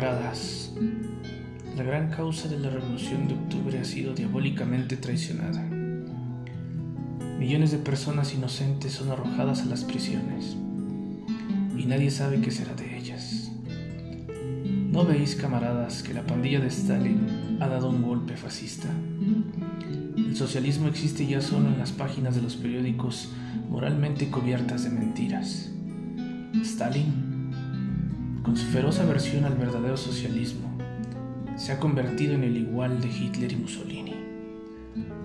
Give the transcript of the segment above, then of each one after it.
Camaradas, la gran causa de la revolución de octubre ha sido diabólicamente traicionada. Millones de personas inocentes son arrojadas a las prisiones y nadie sabe qué será de ellas. ¿No veis, camaradas, que la pandilla de Stalin ha dado un golpe fascista? El socialismo existe ya solo en las páginas de los periódicos moralmente cubiertas de mentiras. Stalin, con su feroz aversión al verdadero socialismo, se ha convertido en el igual de Hitler y Mussolini.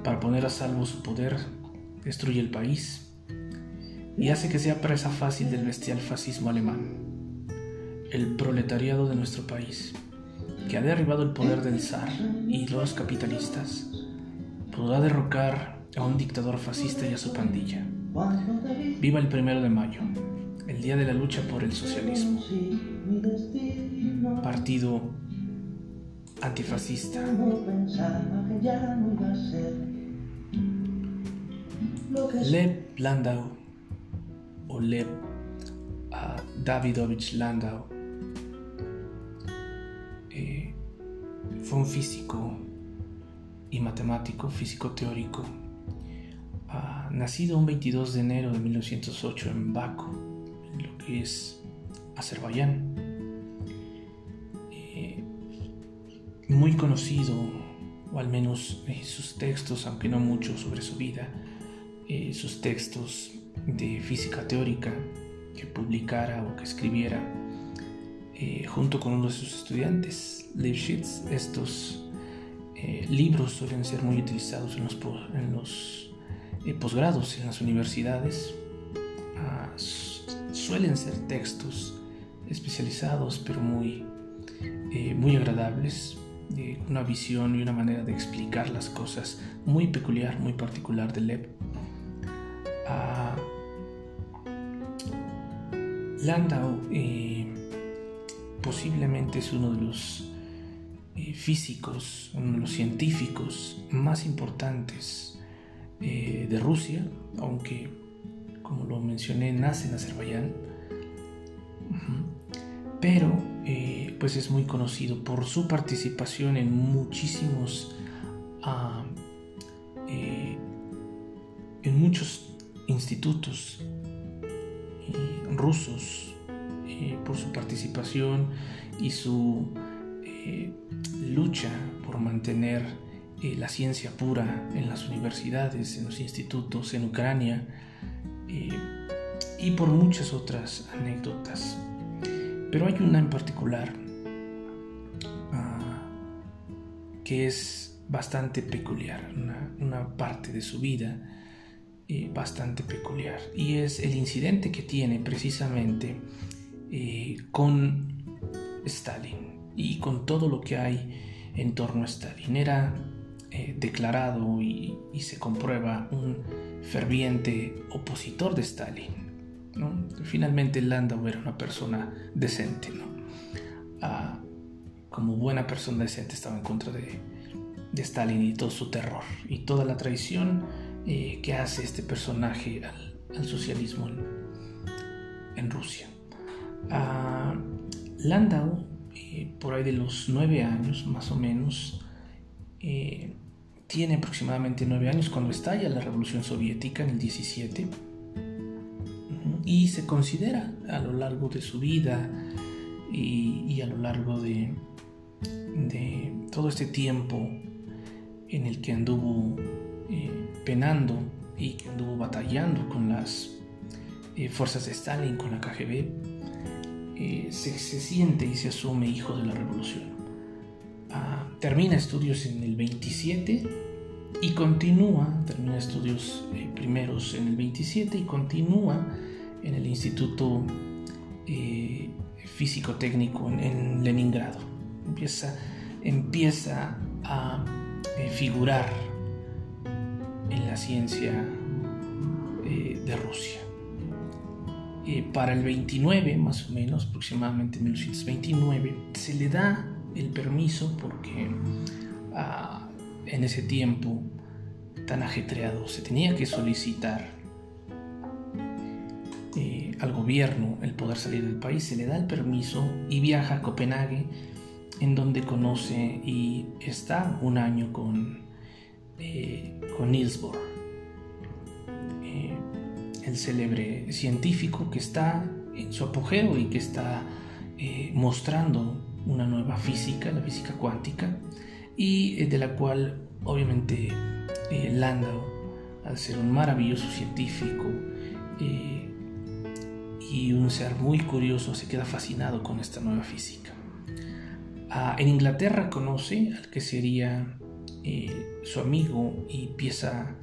Para poner a salvo su poder, destruye el país y hace que sea presa fácil del bestial fascismo alemán. El proletariado de nuestro país, que ha derribado el poder del zar y los capitalistas, podrá derrocar a un dictador fascista y a su pandilla. Viva el primero de mayo, el día de la lucha por el socialismo. Partido antifascista. Lev Landau o Lev Davidovich Landau eh, fue un físico y matemático, físico teórico, ah, nacido un 22 de enero de 1908 en Baku, en lo que es Azerbaiyán. Muy conocido, o al menos eh, sus textos, aunque no mucho sobre su vida, eh, sus textos de física teórica que publicara o que escribiera junto con uno de sus estudiantes, Lifshitz, estos eh, libros suelen ser muy utilizados en los, eh, posgrados, en las universidades. Ah, suelen ser textos especializados, pero muy, eh, muy agradables, una visión y una manera de explicar las cosas muy peculiar, muy particular de Lev. Ah, Landau posiblemente es uno de los eh, físicos, uno de los científicos más importantes eh, de Rusia, aunque, como lo mencioné, nace en Azerbaiyán, pero eh, pues es muy conocido por su participación en muchísimos, ah, en muchos institutos rusos, por su participación y su lucha por mantener eh, la ciencia pura en las universidades, en los institutos, en Ucrania eh, y por muchas otras anécdotas. Pero hay una en particular que es bastante peculiar, una, parte de su vida eh, bastante peculiar y es el incidente que tiene precisamente con Stalin y con todo lo que hay en torno a Stalin. Era eh, declarado y, se comprueba un ferviente opositor de Stalin. Finalmente Landau era una persona decente. Como buena persona decente estaba en contra de, Stalin y todo su terror y toda la traición eh, que hace este personaje al, socialismo en, Rusia. Ah, Landau eh, por ahí de los nueve años más o menos, eh, tiene aproximadamente nueve años cuando estalla la Revolución Soviética en el 17 y se considera a lo largo de su vida y, a lo largo de, de, todo este tiempo en el que anduvo eh, penando y que anduvo batallando con las fuerzas de Stalin, con la KGB, eh, se, siente y se asume hijo de la revolución. Ah, termina estudios en el 27 y continúa, termina estudios eh, primeros en el 27 y continúa en el Instituto eh, Físico Técnico en, Leningrado. Empieza, empieza a figurar en la ciencia de Rusia. Eh, para el 29, más o menos, aproximadamente 1929, se le da el permiso porque ah, en ese tiempo tan ajetreado se tenía que solicitar eh, al gobierno el poder salir del país, se le da el permiso y viaja a Copenhague en donde conoce y está un año con, eh, con Niels Bohr, eh, el célebre científico que está en su apogeo y que está eh, mostrando una nueva física, la física cuántica, y de la cual obviamente Landau, al ser un maravilloso científico, y un ser muy curioso se queda fascinado con esta nueva física. Ah, en Inglaterra conoce al que sería eh, su amigo y pieza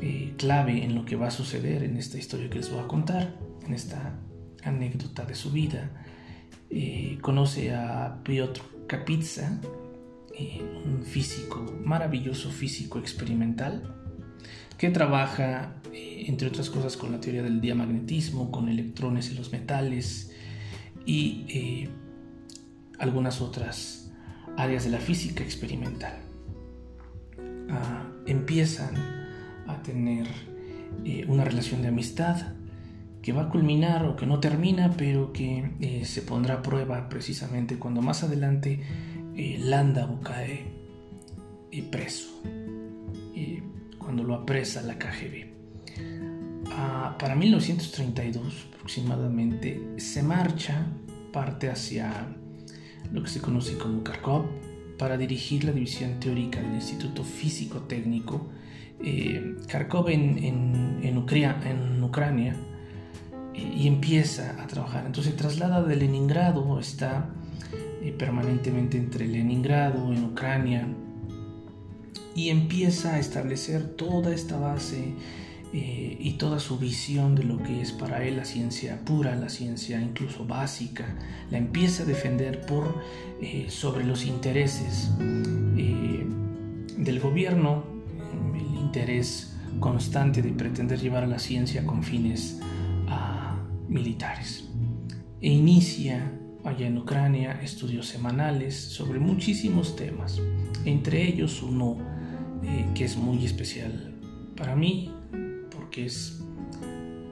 eh, clave en lo que va a suceder en esta historia que les voy a contar, en esta anécdota de su vida. Eh, conoce a Piotr Kapitsa, un físico, maravilloso físico experimental, que trabaja, eh, entre otras cosas, con la teoría del diamagnetismo, con electrones en los metales y eh, algunas otras áreas de la física experimental. Ah, empiezan a tener eh, una relación de amistad que va a culminar o que no termina, pero que se pondrá a prueba precisamente cuando más adelante Landau cae preso cuando lo apresa la KGB. Ah, para 1932 aproximadamente se marcha, parte hacia lo que se conoce como Kharkov para dirigir la división teórica del Instituto Físico Técnico eh, Kharkov en, en, Ucrania eh, y empieza a trabajar. Entonces traslada de Leningrado, está eh, permanentemente entre Leningrado, en Ucrania, y empieza a establecer toda esta base eh, y toda su visión de lo que es para él la ciencia pura, la ciencia incluso básica, la empieza a defender por eh, sobre los intereses eh, del gobierno, el interés constante de pretender llevar a la ciencia con fines ah, militares. E inicia allá en Ucrania estudios semanales sobre muchísimos temas, entre ellos uno eh, que es muy especial para mí porque es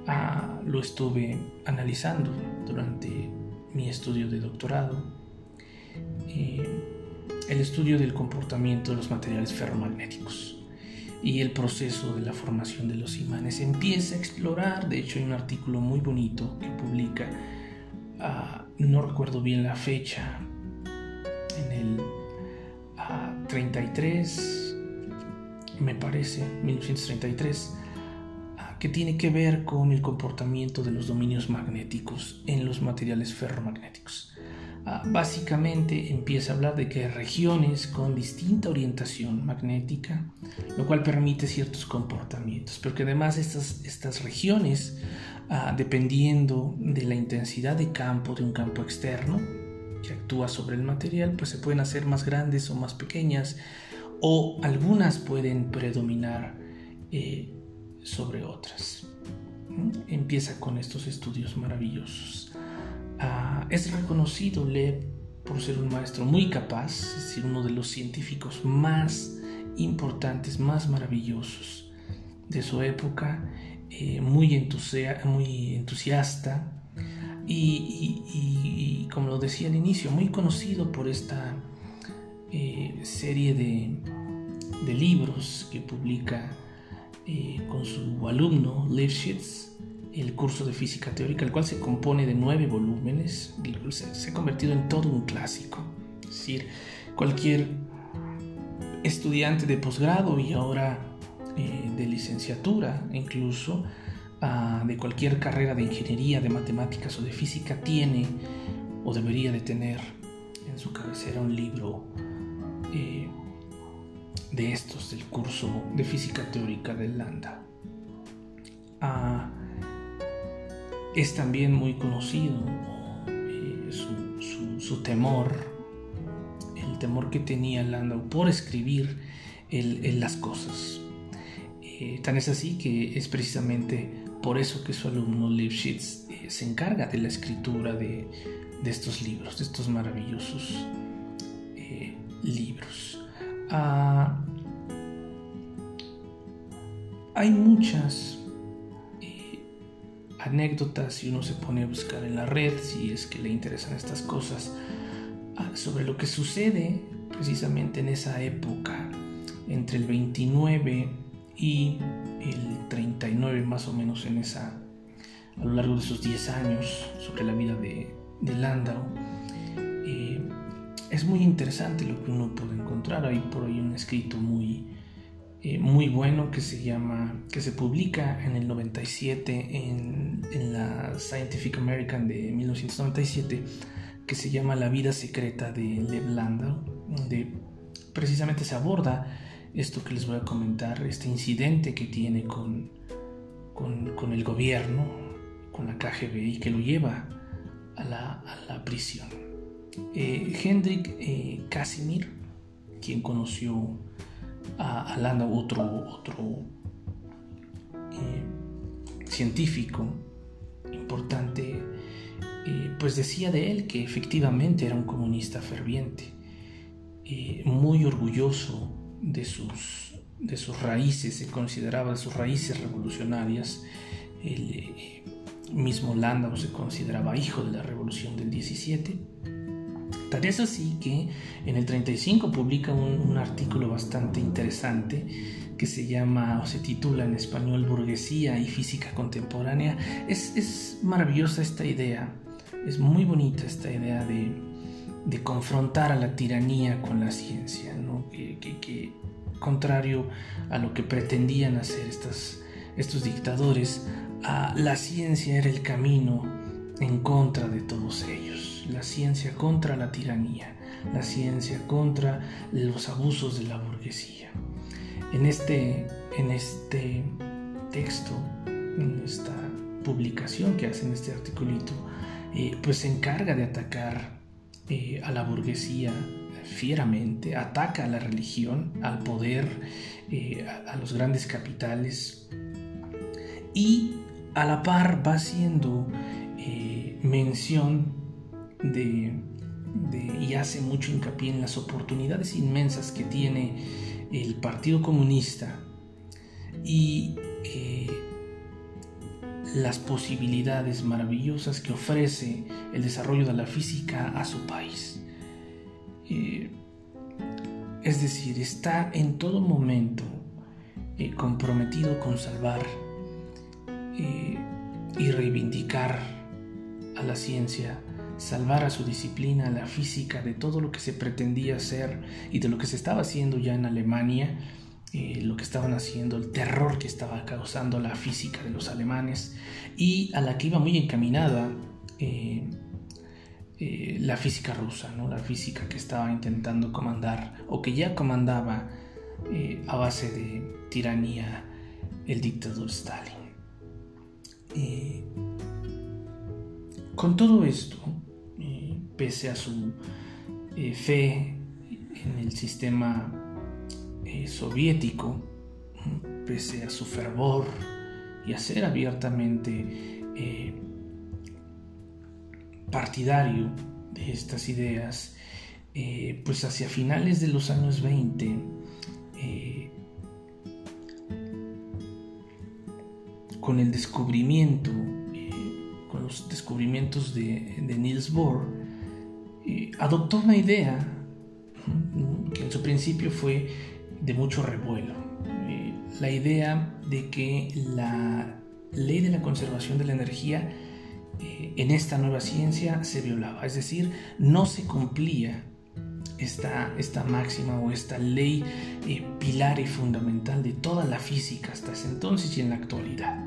ah, lo estuve analizando durante mi estudio de doctorado. Eh, el estudio del comportamiento de los materiales ferromagnéticos y el proceso de la formación de los imanes. Empieza a explorar de hecho hay un artículo muy bonito que publica ah, no recuerdo bien la fecha en el 33 ah, me parece, 1933, ah, que tiene que ver con el comportamiento de los dominios magnéticos en los materiales ferromagnéticos. Ah, básicamente empieza a hablar de que hay regiones con distinta orientación magnética, lo cual permite ciertos comportamientos, pero que además estas, estas regiones, ah, dependiendo de la intensidad de campo de un campo externo que actúa sobre el material, pues se pueden hacer más grandes o más pequeñas, o algunas pueden predominar eh, sobre otras. Empieza con estos estudios maravillosos. Ah, es reconocido por ser un maestro muy capaz, es decir, uno de los científicos más importantes, más maravillosos de su época, eh, muy, muy entusiasta y, como lo decía al inicio, muy conocido por esta eh, serie de, libros que publica eh, con su alumno Lifshitz, el curso de física teórica, el cual se compone de nueve volúmenes, se, ha convertido en todo un clásico. Es decir, cualquier estudiante de posgrado y ahora eh, de licenciatura, incluso ah, de cualquier carrera de ingeniería, de matemáticas o de física, tiene o debería de tener en su cabecera un libro eh, de estos del curso de física teórica de Landa. Ah, es también muy conocido eh, su, temor, el temor que tenía Landau por escribir las cosas. Eh, tan es así que es precisamente por eso que su alumno Lipschitz se encarga de la escritura de, estos libros, de estos maravillosos libros. Ah, hay muchas eh, anécdotas si uno se pone a buscar en la red, si es que le interesan estas cosas, ah, sobre lo que sucede precisamente en esa época, entre el 29 y el 39 más o menos en esa, a lo largo de esos 10 años, sobre la vida de, de Landau. Es muy interesante lo que uno puede encontrar. Hay por ahí un escrito muy, eh, muy bueno que se llama, que se publica en el 97 en, en, la Scientific American de 1997, que se llama La vida secreta de Lev Landau, donde precisamente se aborda esto que les voy a comentar, este incidente que tiene con, con, con el gobierno, con la KGB y que lo lleva a la, a la prisión. Eh, Hendrik eh, Casimir, quien conoció a, Landau, otro, otro eh, científico importante, pues decía de él que efectivamente era un comunista ferviente, muy orgulloso de sus, de sus raíces, se consideraba sus raíces revolucionarias. El mismo Landau se consideraba hijo de la revolución del 17. Tal es así que en el 35 publica un, artículo bastante interesante que se llama o se titula en español Burguesía y Física Contemporánea. Es, es maravillosa esta idea, es muy bonita esta idea de, de confrontar a la tiranía con la ciencia, ¿no? que, que, contrario a lo que pretendían hacer estos dictadores, a la ciencia era el camino en contra de todos ellos, la ciencia contra la tiranía, la ciencia contra los abusos de la burguesía. En este, en este texto, en esta publicación que hace en este articulito, eh, pues se encarga de atacar eh, a la burguesía fieramente, ataca a la religión, al poder, eh, a, los grandes capitales y a la par va haciendo mención de, y hace mucho hincapié en las oportunidades inmensas que tiene el Partido Comunista y eh, las posibilidades maravillosas que ofrece el desarrollo de la física a su país. Eh, es decir, está en todo momento eh, comprometido con salvar y reivindicar a la ciencia, salvar a su disciplina, la física, de todo lo que se pretendía hacer y de lo que se estaba haciendo ya en Alemania eh, lo que estaban haciendo, el terror que estaba causando la física de los alemanes y a la que iba muy encaminada eh, eh, la física rusa, ¿no? la física que estaba intentando comandar o que ya comandaba a base de tiranía el dictador Stalin. Con todo esto, pese a su fe en el sistema eh, soviético, pese a su fervor y a ser abiertamente eh, partidario de estas ideas, eh, pues hacia finales de los años 20, eh, con el descubrimiento, eh, con los descubrimientos de, de Niels Bohr, adoptó una idea que en su principio fue de mucho revuelo. Eh, la idea de que la ley de la conservación de la energía eh, en esta nueva ciencia se violaba, es decir, no se cumplía esta, esta máxima o esta ley eh, pilar y fundamental de toda la física hasta ese entonces y en la actualidad.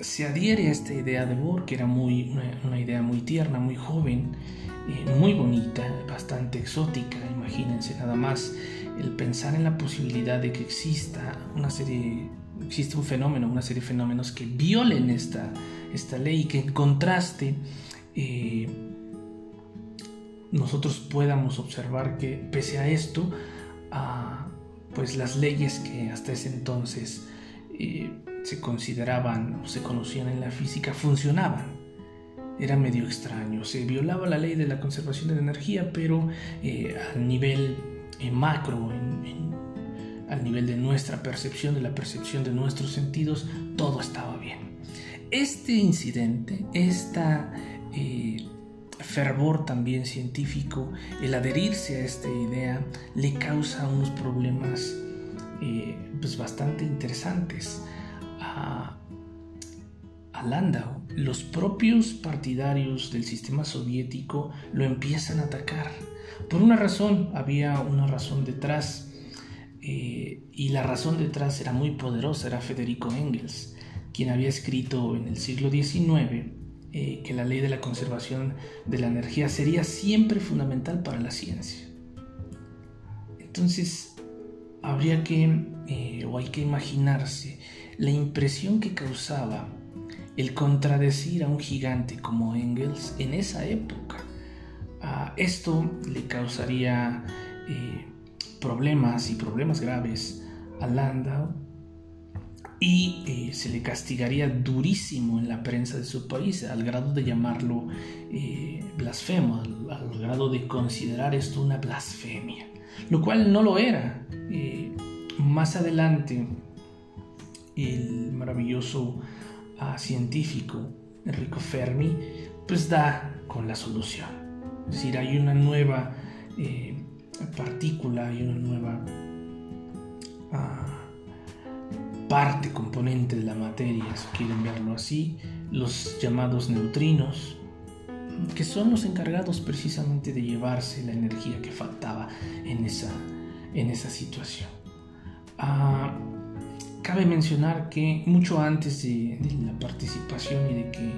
Se adhiere a esta idea de Bohr, que era muy, una, idea muy tierna, muy joven, eh, muy bonita, bastante exótica, imagínense nada más. El pensar en la posibilidad de que exista una serie, existe un fenómeno, una serie de fenómenos que violen esta, esta ley y que en contraste eh, nosotros podamos observar que pese a esto, pues las leyes que hasta ese entonces eh, se consideraban se conocían en la física funcionaban era medio extraño. Se violaba la ley de la conservación de la energía, pero eh, al nivel eh, macro, al nivel de nuestra percepción, de la percepción de nuestros sentidos, todo estaba bien. Este incidente, esta eh, fervor también científico, el adherirse a esta idea le causa unos problemas pues bastante interesantes a, Landau. Los propios partidarios del sistema soviético lo empiezan a atacar. Por una razón, había una razón detrás, eh, y la razón detrás era muy poderosa, era Federico Engels, quien había escrito en el siglo XIX eh, que la ley de la conservación de la energía sería siempre fundamental para la ciencia. Entonces, habría que, eh, o hay que imaginarse, la impresión que causaba el contradecir a un gigante como Engels en esa época. esto le causaría eh, problemas y problemas graves a Landau y eh, se le castigaría durísimo en la prensa de su país, al grado de llamarlo eh, blasfemo, al, grado de considerar esto una blasfemia, lo cual no lo era. Más adelante, el maravilloso ah, científico Enrico Fermi, pues da con la solución. Es decir, hay una nueva partícula, hay una nueva... Ah, parte componente de la materia, si quieren verlo así, los llamados neutrinos, que son los encargados precisamente de llevarse la energía que faltaba en esa, en esa situación. Ah, cabe mencionar que mucho antes de, la participación y de que,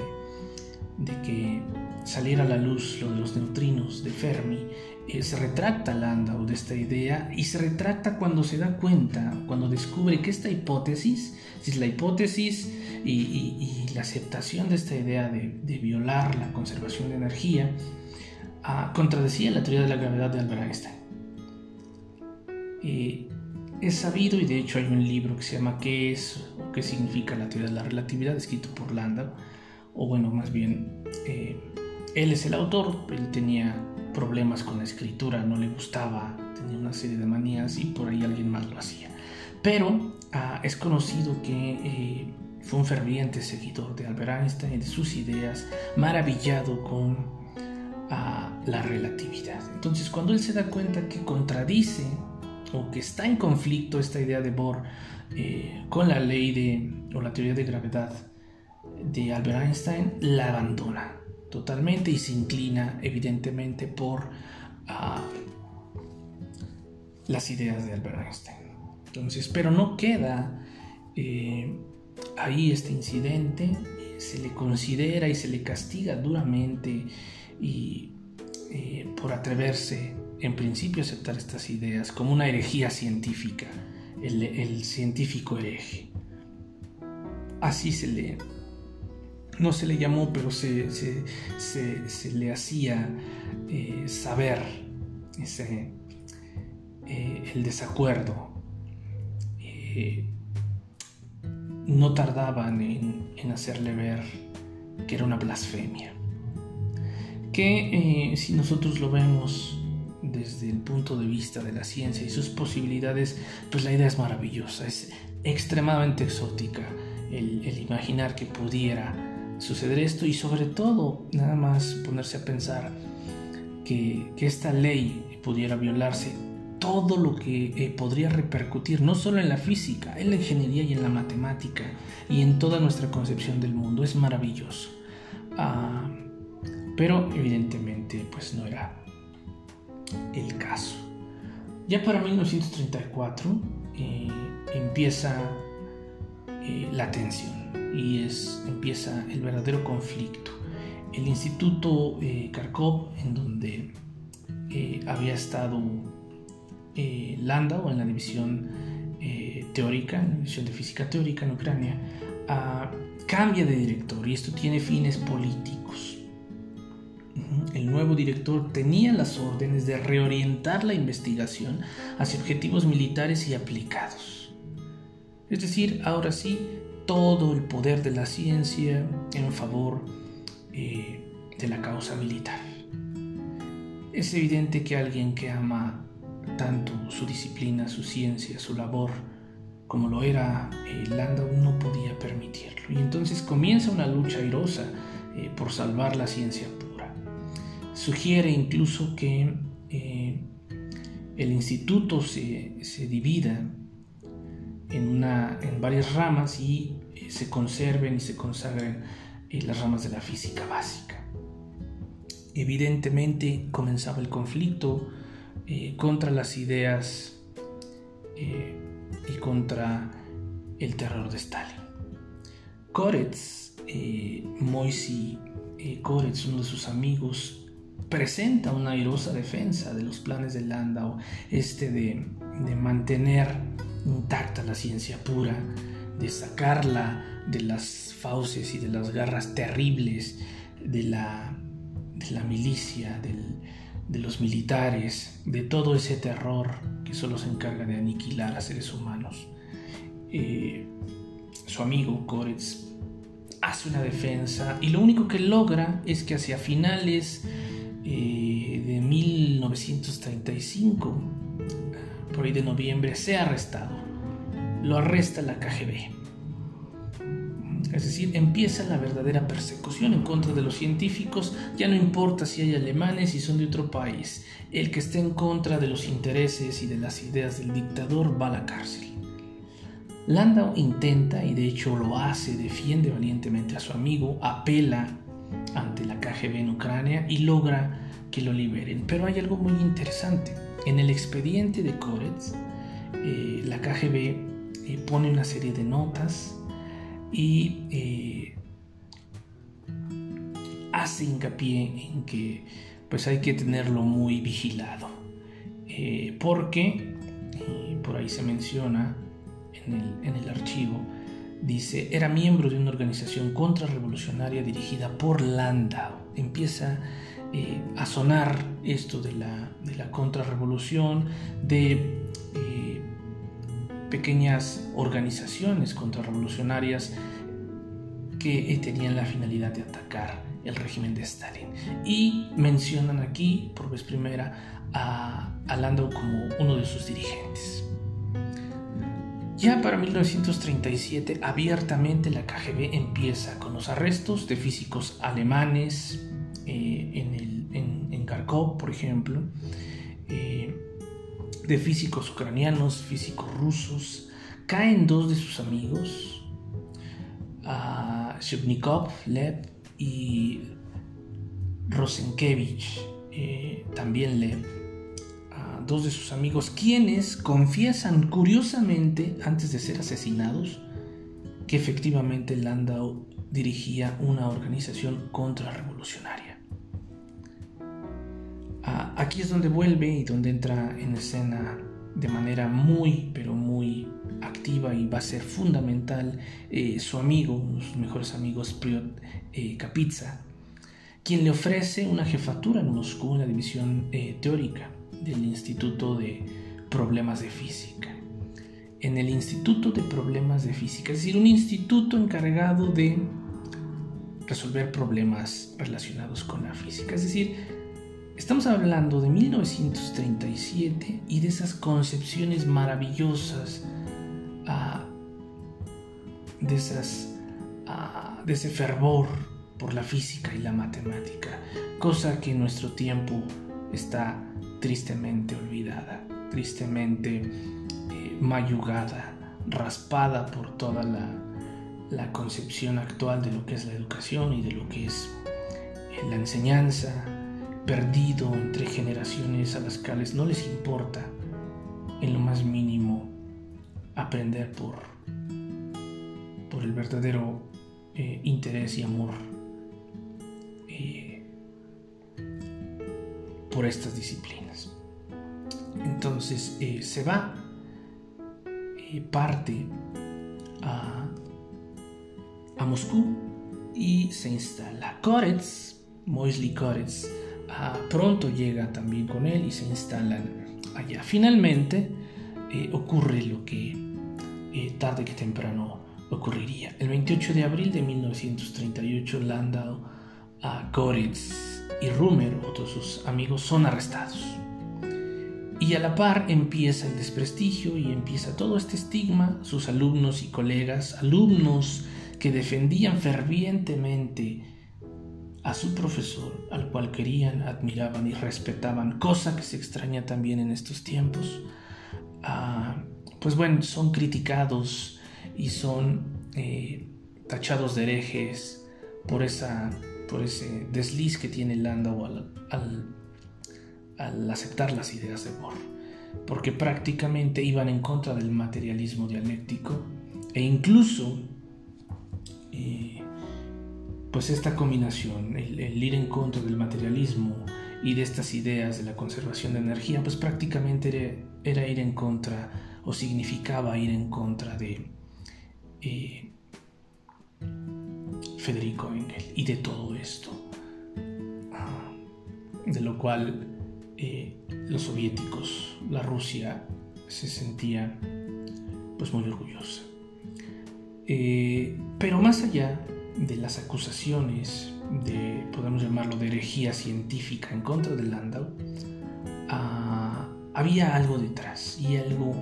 de que saliera a la luz lo de los neutrinos de Fermi, eh, se retracta Landau de esta idea y se retracta cuando se da cuenta, cuando descubre que esta hipótesis, es la hipótesis y, la aceptación de esta idea de, violar la conservación de energía, ah, contradecía la teoría de la gravedad de Albert Einstein. Eh, es sabido, y de hecho hay un libro que se llama ¿Qué es o qué significa la teoría de la relatividad? escrito por Landau, o bueno, más bien, eh, él es el autor, él tenía problemas con la escritura, no le gustaba, tenía una serie de manías y por ahí alguien más lo hacía. Pero ah, es conocido que eh, fue un ferviente seguidor de Albert Einstein y de sus ideas, maravillado con ah, la relatividad. Entonces cuando él se da cuenta que contradice o que está en conflicto esta idea de Bohr eh, con la ley de, o la teoría de gravedad de Albert Einstein, la abandona totalmente y se inclina evidentemente por ah, las ideas de Albert Einstein. Entonces, pero no queda eh, ahí este incidente, se le considera y se le castiga duramente y eh, por atreverse en principio aceptar estas ideas como una herejía científica, el, científico hereje. Así se le, no se le llamó, pero se, le hacía eh, saber ese, eh, el desacuerdo. Eh, no tardaban en, hacerle ver que era una blasfemia. Que si nosotros lo vemos desde el punto de vista de la ciencia y sus posibilidades, pues la idea es maravillosa, es extremadamente exótica el, imaginar que pudiera suceder esto y sobre todo nada más ponerse a pensar que, esta ley pudiera violarse, todo lo que eh, podría repercutir no solo en la física, en la ingeniería y en la matemática y en toda nuestra concepción del mundo. Es maravilloso. Ah, pero evidentemente pues no era el caso. Ya para 1934 eh, empieza eh, la tensión y es, empieza el verdadero conflicto. El Instituto eh, Kharkov, en donde eh, había estado Landau en la división teórica, en la división de física teórica en Ucrania, ah, cambia de director y esto tiene fines políticos. El nuevo director tenía las órdenes de reorientar la investigación hacia objetivos militares y aplicados. Es decir, ahora sí, todo el poder de la ciencia en favor eh, de la causa militar. Es evidente que alguien que ama tanto su disciplina, su ciencia, su labor, como lo era eh, Landau, no podía permitirlo. Y entonces comienza una lucha airosa eh, por salvar la ciencia. Sugiere incluso que el instituto se, divida en, una, en varias ramas y se conserven y se consagren las ramas de la física básica. Evidentemente comenzaba el conflicto contra las ideas y contra el terror de Stalin. Koretz, eh, Moisey eh, Koretz, uno de sus amigos, presenta una airosa defensa de los planes de Landau, este de, mantener intacta la ciencia pura, de sacarla de las fauces y de las garras terribles de la, milicia, de los militares, de todo ese terror que solo se encarga de aniquilar a seres humanos. Eh, su amigo Koretz hace una defensa y lo único que logra es que hacia finales eh, de 1935, por ahí de noviembre, sea arrestado. Lo arresta la KGB. Es decir, empieza la verdadera persecución en contra de los científicos, ya no importa si hay alemanes y son de otro país, el que esté en contra de los intereses y de las ideas del dictador va a la cárcel. Landau intenta, y de hecho lo hace, defiende valientemente a su amigo, apela ante la KGB en Ucrania y logra que lo liberen. Pero hay algo muy interesante. En el expediente de Koretz, eh, la KGB eh, pone una serie de notas y eh, hace hincapié en que pues hay que tenerlo muy vigilado. porque, por ahí se menciona, en el, archivo, dice, era miembro de una organización contrarrevolucionaria dirigida por Landau. Empieza eh, a sonar esto de la, de la contrarrevolución, de eh, pequeñas organizaciones contrarrevolucionarias que eh, tenían la finalidad de atacar el régimen de Stalin. Y mencionan aquí, por vez primera, a Landau como uno de sus dirigentes. Ya para 1937, abiertamente la KGB empieza con los arrestos de físicos alemanes eh, en, en, Kharkov, por ejemplo, eh, de físicos ucranianos, físicos rusos. Caen dos de sus amigos, a Shubnikov, Lev y Rosenkevich, eh, también Lev dos de sus amigos, quienes confiesan curiosamente, antes de ser asesinados, que efectivamente Landau dirigía una organización contrarrevolucionaria. Ah, aquí es donde vuelve y donde entra en escena de manera muy, pero muy activa y va a ser fundamental eh, su amigo, uno de sus mejores amigos, Priot eh, Kapitsa, quien le ofrece una jefatura en Moscú en la división eh, teórica del Instituto de Problemas de Física. En el Instituto de Problemas de Física, es decir, un instituto encargado de resolver problemas relacionados con la física. Es decir, estamos hablando de 1937 y de esas concepciones maravillosas, ah, de, esas, ah, de ese fervor por la física y la matemática, cosa que en nuestro tiempo está tristemente olvidada, tristemente eh, mayugada, raspada por toda la, concepción actual de lo que es la educación y de lo que es eh, la enseñanza, perdido entre generaciones a las cuales no les importa en lo más mínimo aprender por, por el verdadero eh, interés y amor por estas disciplinas. Entonces eh, se va, eh, parte a, a, Moscú y se instala. Koretz, Moisley Koretz, ah, pronto llega también con él y se instalan allá. Finalmente eh, ocurre lo que tarde que temprano ocurriría. El 28 de abril de 1938, Landau a Koretz y Rumer, otros sus amigos, son arrestados. Y a la par empieza el desprestigio y empieza todo este estigma. Sus alumnos y colegas, alumnos que defendían fervientemente a su profesor, al cual querían, admiraban y respetaban, cosa que se extraña también en estos tiempos, ah, pues bueno, son criticados y son eh, tachados de herejes por, esa, por ese desliz que tiene Landau al, al, aceptar las ideas de Bohr, porque prácticamente iban en contra del materialismo dialéctico e incluso eh, pues esta combinación, el, ir en contra del materialismo y de estas ideas de la conservación de energía, pues prácticamente era, ir en contra o significaba ir en contra de eh, Federico Engel y de todo esto, de lo cual eh, los soviéticos, la Rusia, se sentía pues muy orgullosa. Eh, pero más allá de las acusaciones de, podemos llamarlo, de herejía científica en contra de Landau, ah, había algo detrás y algo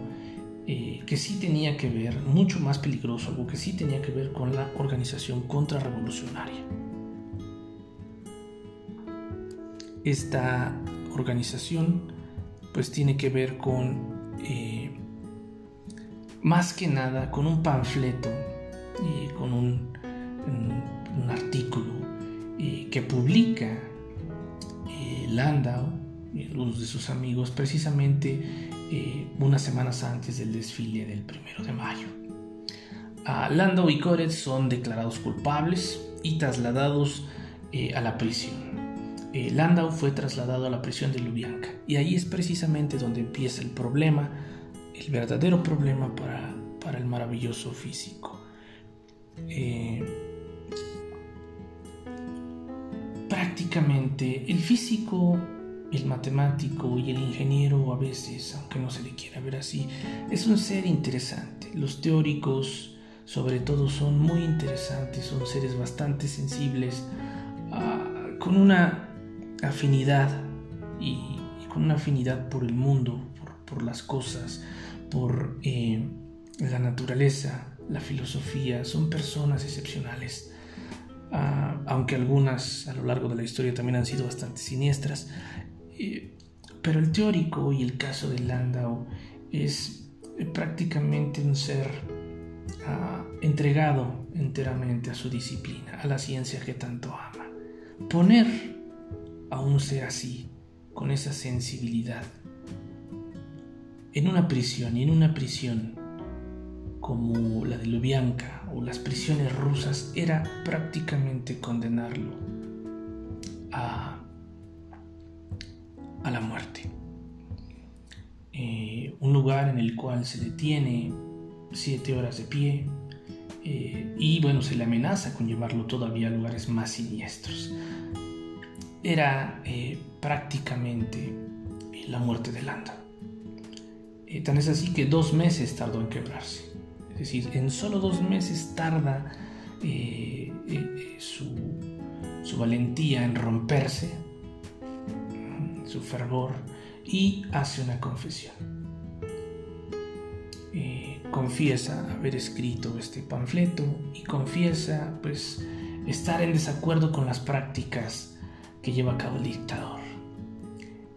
eh, que sí tenía que ver, mucho más peligroso, algo que sí tenía que ver con la organización contrarrevolucionaria. Esta organización pues tiene que ver con eh, más que nada con un panfleto y con un, artículo eh, que publica Landau y algunos de sus amigos precisamente eh, unas semanas antes del desfile del primero de mayo. Landau y Koretz son declarados culpables y trasladados eh, a la prisión. Eh, Landau fue trasladado a la prisión de Lubyanka y ahí es precisamente donde empieza el problema, el verdadero problema para, para el maravilloso físico. prácticamente el físico el matemático y el ingeniero a veces, aunque no se le quiera ver así, es un ser interesante. Los teóricos, sobre todo, son muy interesantes, son seres bastante sensibles, ah, con una afinidad y, con una afinidad por el mundo, por, las cosas, por eh, la naturaleza, la filosofía. Son personas excepcionales. Ah, aunque algunas a lo largo de la historia también han sido bastante siniestras, pero el teórico y el caso de Landau es prácticamente un ser ah, entregado enteramente a su disciplina, a la ciencia que tanto ama. Poner a un ser así, con esa sensibilidad, en una prisión y en una prisión como la de Lubyanka o las prisiones rusas era prácticamente condenarlo a a la muerte. Eh, un lugar en el cual se detiene siete horas de pie eh, y bueno, se le amenaza con llevarlo todavía a lugares más siniestros. Era eh, prácticamente la muerte de Landa. tan es así que dos meses tardó en quebrarse. Es decir, en solo dos meses tarda su, su valentía en romperse su fervor y hace una confesión. Eh, confiesa haber escrito este panfleto y confiesa pues estar en desacuerdo con las prácticas que lleva a cabo el dictador.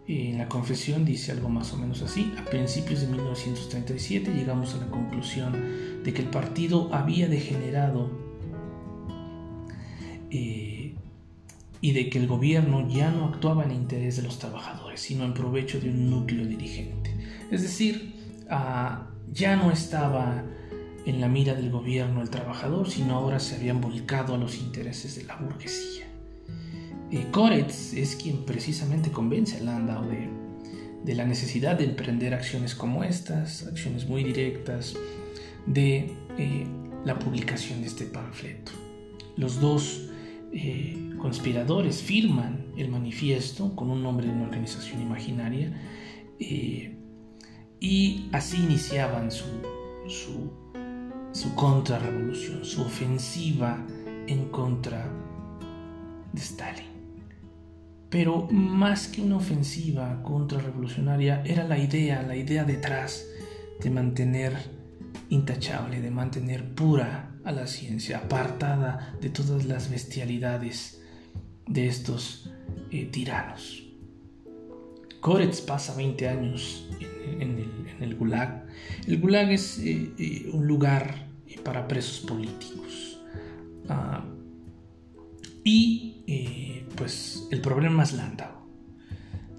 En la confesión dice algo más o menos así. A principios de 1937 llegamos a la conclusión de que el partido había degenerado eh, y de que el gobierno ya no actuaba en interés de los trabajadores, sino en provecho de un núcleo dirigente. Es decir, ah, ya no estaba en la mira del gobierno el trabajador, sino ahora se habían volcado a los intereses de la burguesía. Eh, Koretz es quien precisamente convence a Landau de, la necesidad de emprender acciones como estas, acciones muy directas, de eh, la publicación de este panfleto. Los dos eh, conspiradores firman el manifiesto con un nombre de una organización imaginaria eh, y así iniciaban su, su, su contrarrevolución, su ofensiva en contra de Stalin. Pero más que una ofensiva contrarrevolucionaria era la idea, la idea detrás de mantener intachable, de mantener pura a la ciencia, apartada de todas las bestialidades de estos eh, tiranos. Koretz pasa 20 años en, el, Gulag. El Gulag es eh, eh, un lugar para presos políticos. Ah, y pues el problema es Landau.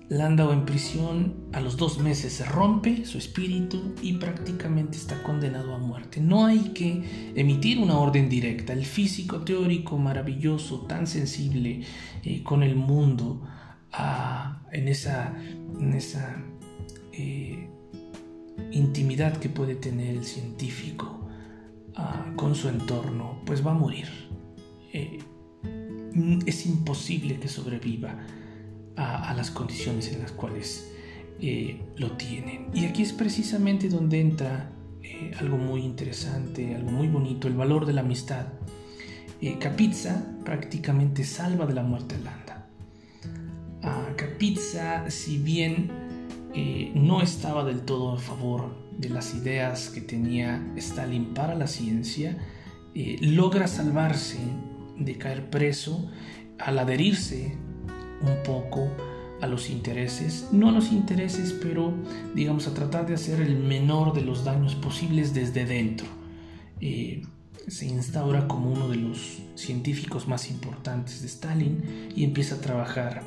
Landau en prisión a los dos meses se rompe su espíritu y prácticamente está condenado a muerte. No hay que emitir una orden directa. El físico teórico maravilloso, tan sensible eh, con el mundo, ah, en esa, en esa eh, intimidad que puede tener el científico ah, con su entorno, pues va a morir. Eh, es imposible que sobreviva a, las condiciones en las cuales eh, lo tienen. Y aquí es precisamente donde entra eh, algo muy interesante, algo muy bonito, el valor de la amistad. Eh, Capizza prácticamente salva de la muerte a Landa. A Capizza, si bien no estaba del todo a favor de las ideas que tenía Stalin para la ciencia, logra salvarse de caer preso al adherirse un poco a los intereses, no a los intereses, pero digamos a tratar de hacer el menor de los daños posibles desde dentro. Eh, se instaura como uno de los científicos más importantes de Stalin y empieza a trabajar,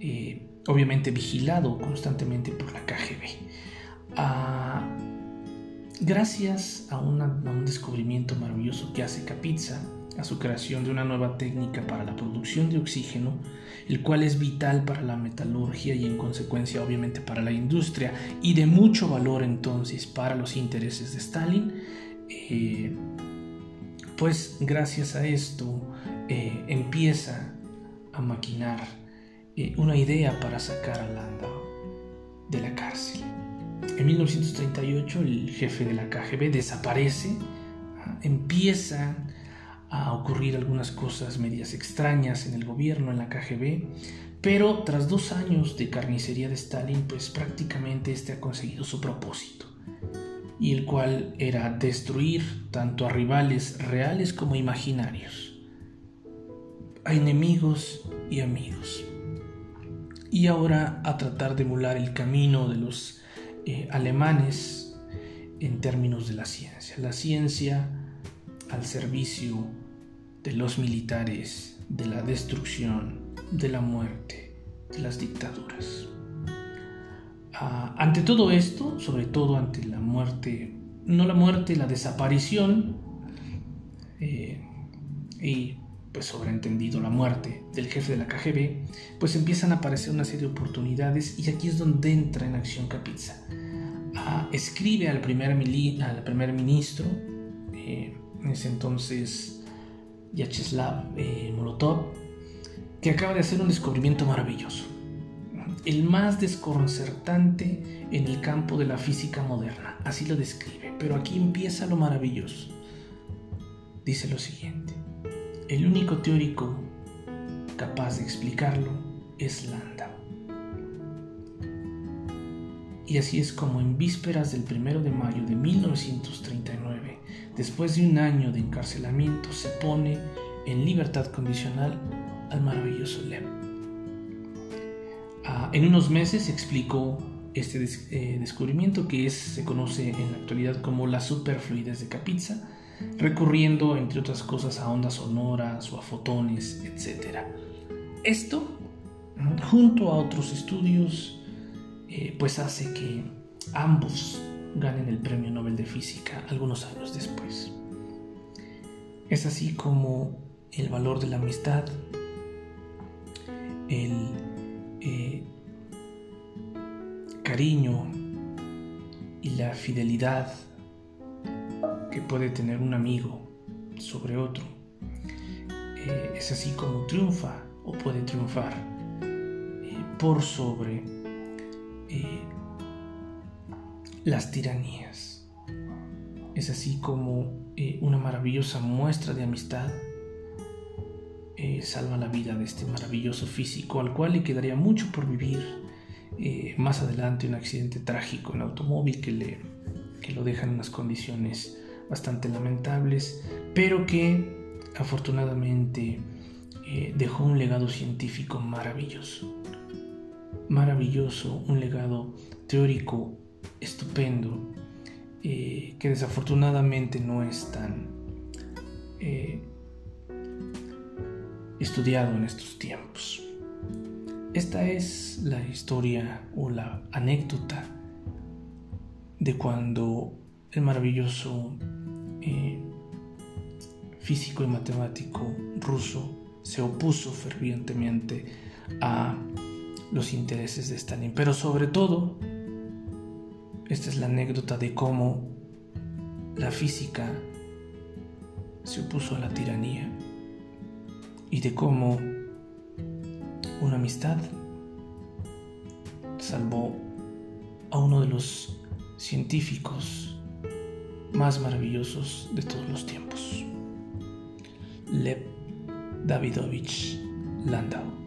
eh, obviamente vigilado constantemente por la KGB. Ah, gracias a, un descubrimiento maravilloso que hace Kapitsa, a su creación de una nueva técnica para la producción de oxígeno, el cual es vital para la metalurgia y en consecuencia obviamente para la industria y de mucho valor entonces para los intereses de Stalin, eh, pues gracias a esto eh, empieza a maquinar eh, una idea para sacar a Landau de la cárcel. En 1938 el jefe de la KGB desaparece, empieza a ocurrir algunas cosas medias extrañas en el gobierno, en la KGB, pero tras dos años de carnicería de Stalin, pues prácticamente este ha conseguido su propósito, y el cual era destruir tanto a rivales reales como imaginarios, a enemigos y amigos, y ahora a tratar de emular el camino de los eh, alemanes en términos de la ciencia. La ciencia al servicio de los militares, de la destrucción, de la muerte, de las dictaduras. Ah, ante todo esto, sobre todo ante la muerte, no la muerte, la desaparición, eh, y pues sobreentendido la muerte del jefe de la KGB, pues empiezan a aparecer una serie de oportunidades y aquí es donde entra en acción Kapitsa. Ah, escribe al primer, al primer ministro, eh, en ese entonces Yacheslav eh, Molotov, que acaba de hacer un descubrimiento maravilloso, el más desconcertante en el campo de la física moderna, así lo describe, pero aquí empieza lo maravilloso. Dice lo siguiente, el único teórico capaz de explicarlo es Landau. Y así es como en vísperas del 1 de mayo de 1939, después de un año de encarcelamiento, se pone en libertad condicional al maravilloso Lev. Ah, en unos meses explicó este eh, descubrimiento que se conoce en la actualidad como la superfluidez de Kapitza, recurriendo entre otras cosas a ondas sonoras o a fotones, etc. Esto, junto a otros estudios, eh, pues hace que ambos ganen el Premio Nobel de Física algunos años después. Es así como el valor de la amistad, el eh, cariño y la fidelidad que puede tener un amigo sobre otro, eh, es así como triunfa o puede triunfar eh, por sobre las tiranías. Es así como eh, una maravillosa muestra de amistad eh, salva la vida de este maravilloso físico al cual le quedaría mucho por vivir eh, más adelante un accidente trágico en automóvil que, le, que lo deja en unas condiciones bastante lamentables, pero que afortunadamente dejó un legado científico maravilloso. Maravilloso, un legado teórico estupendo, eh, que desafortunadamente no es tan eh, estudiado en estos tiempos. Esta es la historia o la anécdota de cuando el maravilloso eh, físico y matemático ruso se opuso fervientemente a los intereses de Stalin. Pero sobre todo, esta es la anécdota de cómo la física se opuso a la tiranía y de cómo una amistad salvó a uno de los científicos más maravillosos de todos los tiempos, Lev Davidovich Landau.